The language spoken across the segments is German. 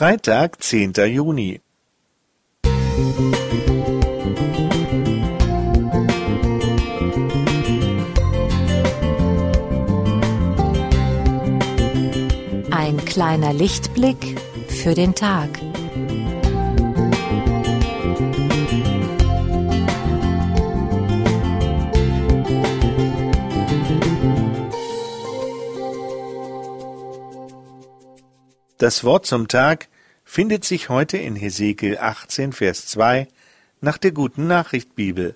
Freitag, 10. Juni. Ein kleiner Lichtblick für den Tag. Das Wort zum Tag findet sich heute in Hesekiel 18, Vers 2 nach der guten Nachricht Bibel.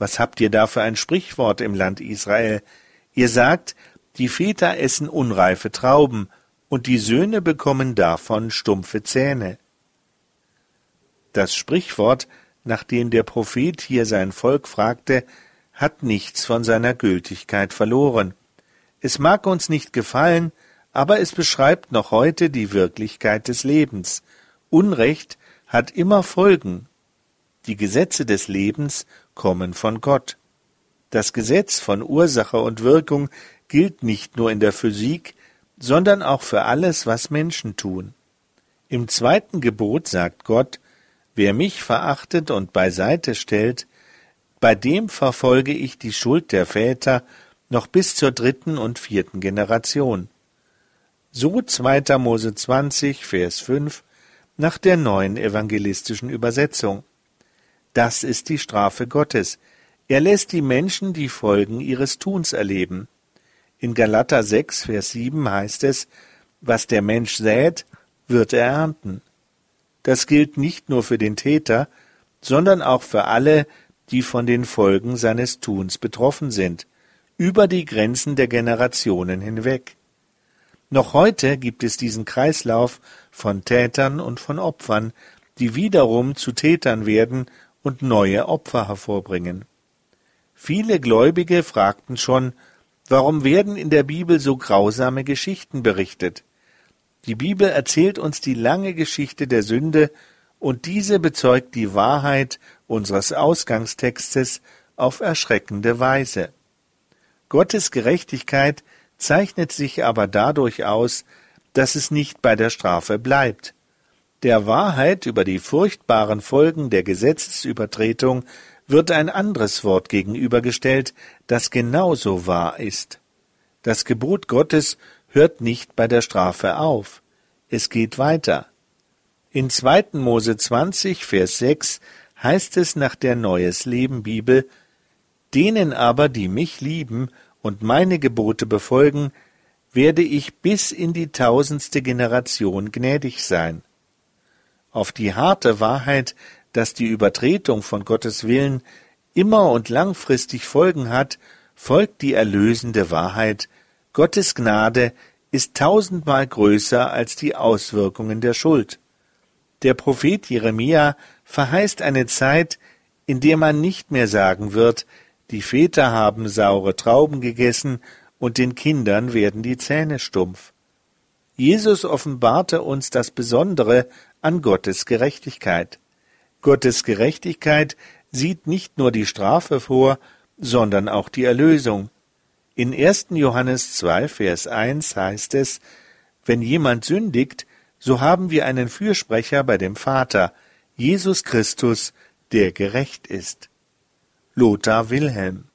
Was habt ihr da für ein Sprichwort im Land Israel? Ihr sagt, die Väter essen unreife Trauben und die Söhne bekommen davon stumpfe Zähne. Das Sprichwort, nach dem der Prophet hier sein Volk fragte, hat nichts von seiner Gültigkeit verloren. Es mag uns nicht gefallen, aber es beschreibt noch heute die Wirklichkeit des Lebens. Unrecht hat immer Folgen. Die Gesetze des Lebens kommen von Gott. Das Gesetz von Ursache und Wirkung gilt nicht nur in der Physik, sondern auch für alles, was Menschen tun. Im zweiten Gebot sagt Gott, wer mich verachtet und beiseite stellt, bei dem verfolge ich die Schuld der Väter noch bis zur dritten und vierten Generation. So 2. Mose 20, Vers 5 nach der neuen evangelistischen Übersetzung. Das ist die Strafe Gottes. Er lässt die Menschen die Folgen ihres Tuns erleben. In Galater 6, Vers 7 heißt es, was der Mensch sät, wird er ernten. Das gilt nicht nur für den Täter, sondern auch für alle, die von den Folgen seines Tuns betroffen sind, über die Grenzen der Generationen hinweg. Noch heute gibt es diesen Kreislauf von Tätern und von Opfern, die wiederum zu Tätern werden und neue Opfer hervorbringen. Viele Gläubige fragten schon, warum werden in der Bibel so grausame Geschichten berichtet? Die Bibel erzählt uns die lange Geschichte der Sünde, und diese bezeugt die Wahrheit unseres Ausgangstextes auf erschreckende Weise. Gottes Gerechtigkeit zeichnet sich aber dadurch aus, dass es nicht bei der Strafe bleibt. Der Wahrheit über die furchtbaren Folgen der Gesetzesübertretung wird ein anderes Wort gegenübergestellt, das genauso wahr ist. Das Gebot Gottes hört nicht bei der Strafe auf. Es geht weiter. In 2. Mose 20, Vers 6 heißt es nach der Neues Leben Bibel, denen aber, die mich lieben und meine Gebote befolgen, werde ich bis in die tausendste Generation gnädig sein. Auf die harte Wahrheit, dass die Übertretung von Gottes Willen immer und langfristig Folgen hat, folgt die erlösende Wahrheit, Gottes Gnade ist tausendmal größer als die Auswirkungen der Schuld. Der Prophet Jeremia verheißt eine Zeit, in der man nicht mehr sagen wird, die Väter haben saure Trauben gegessen, und den Kindern werden die Zähne stumpf. Jesus offenbarte uns das Besondere an Gottes Gerechtigkeit. Gottes Gerechtigkeit sieht nicht nur die Strafe vor, sondern auch die Erlösung. In 1. Johannes 2, Vers 1 heißt es, wenn jemand sündigt, so haben wir einen Fürsprecher bei dem Vater, Jesus Christus, der gerecht ist. Lothar Wilhelm.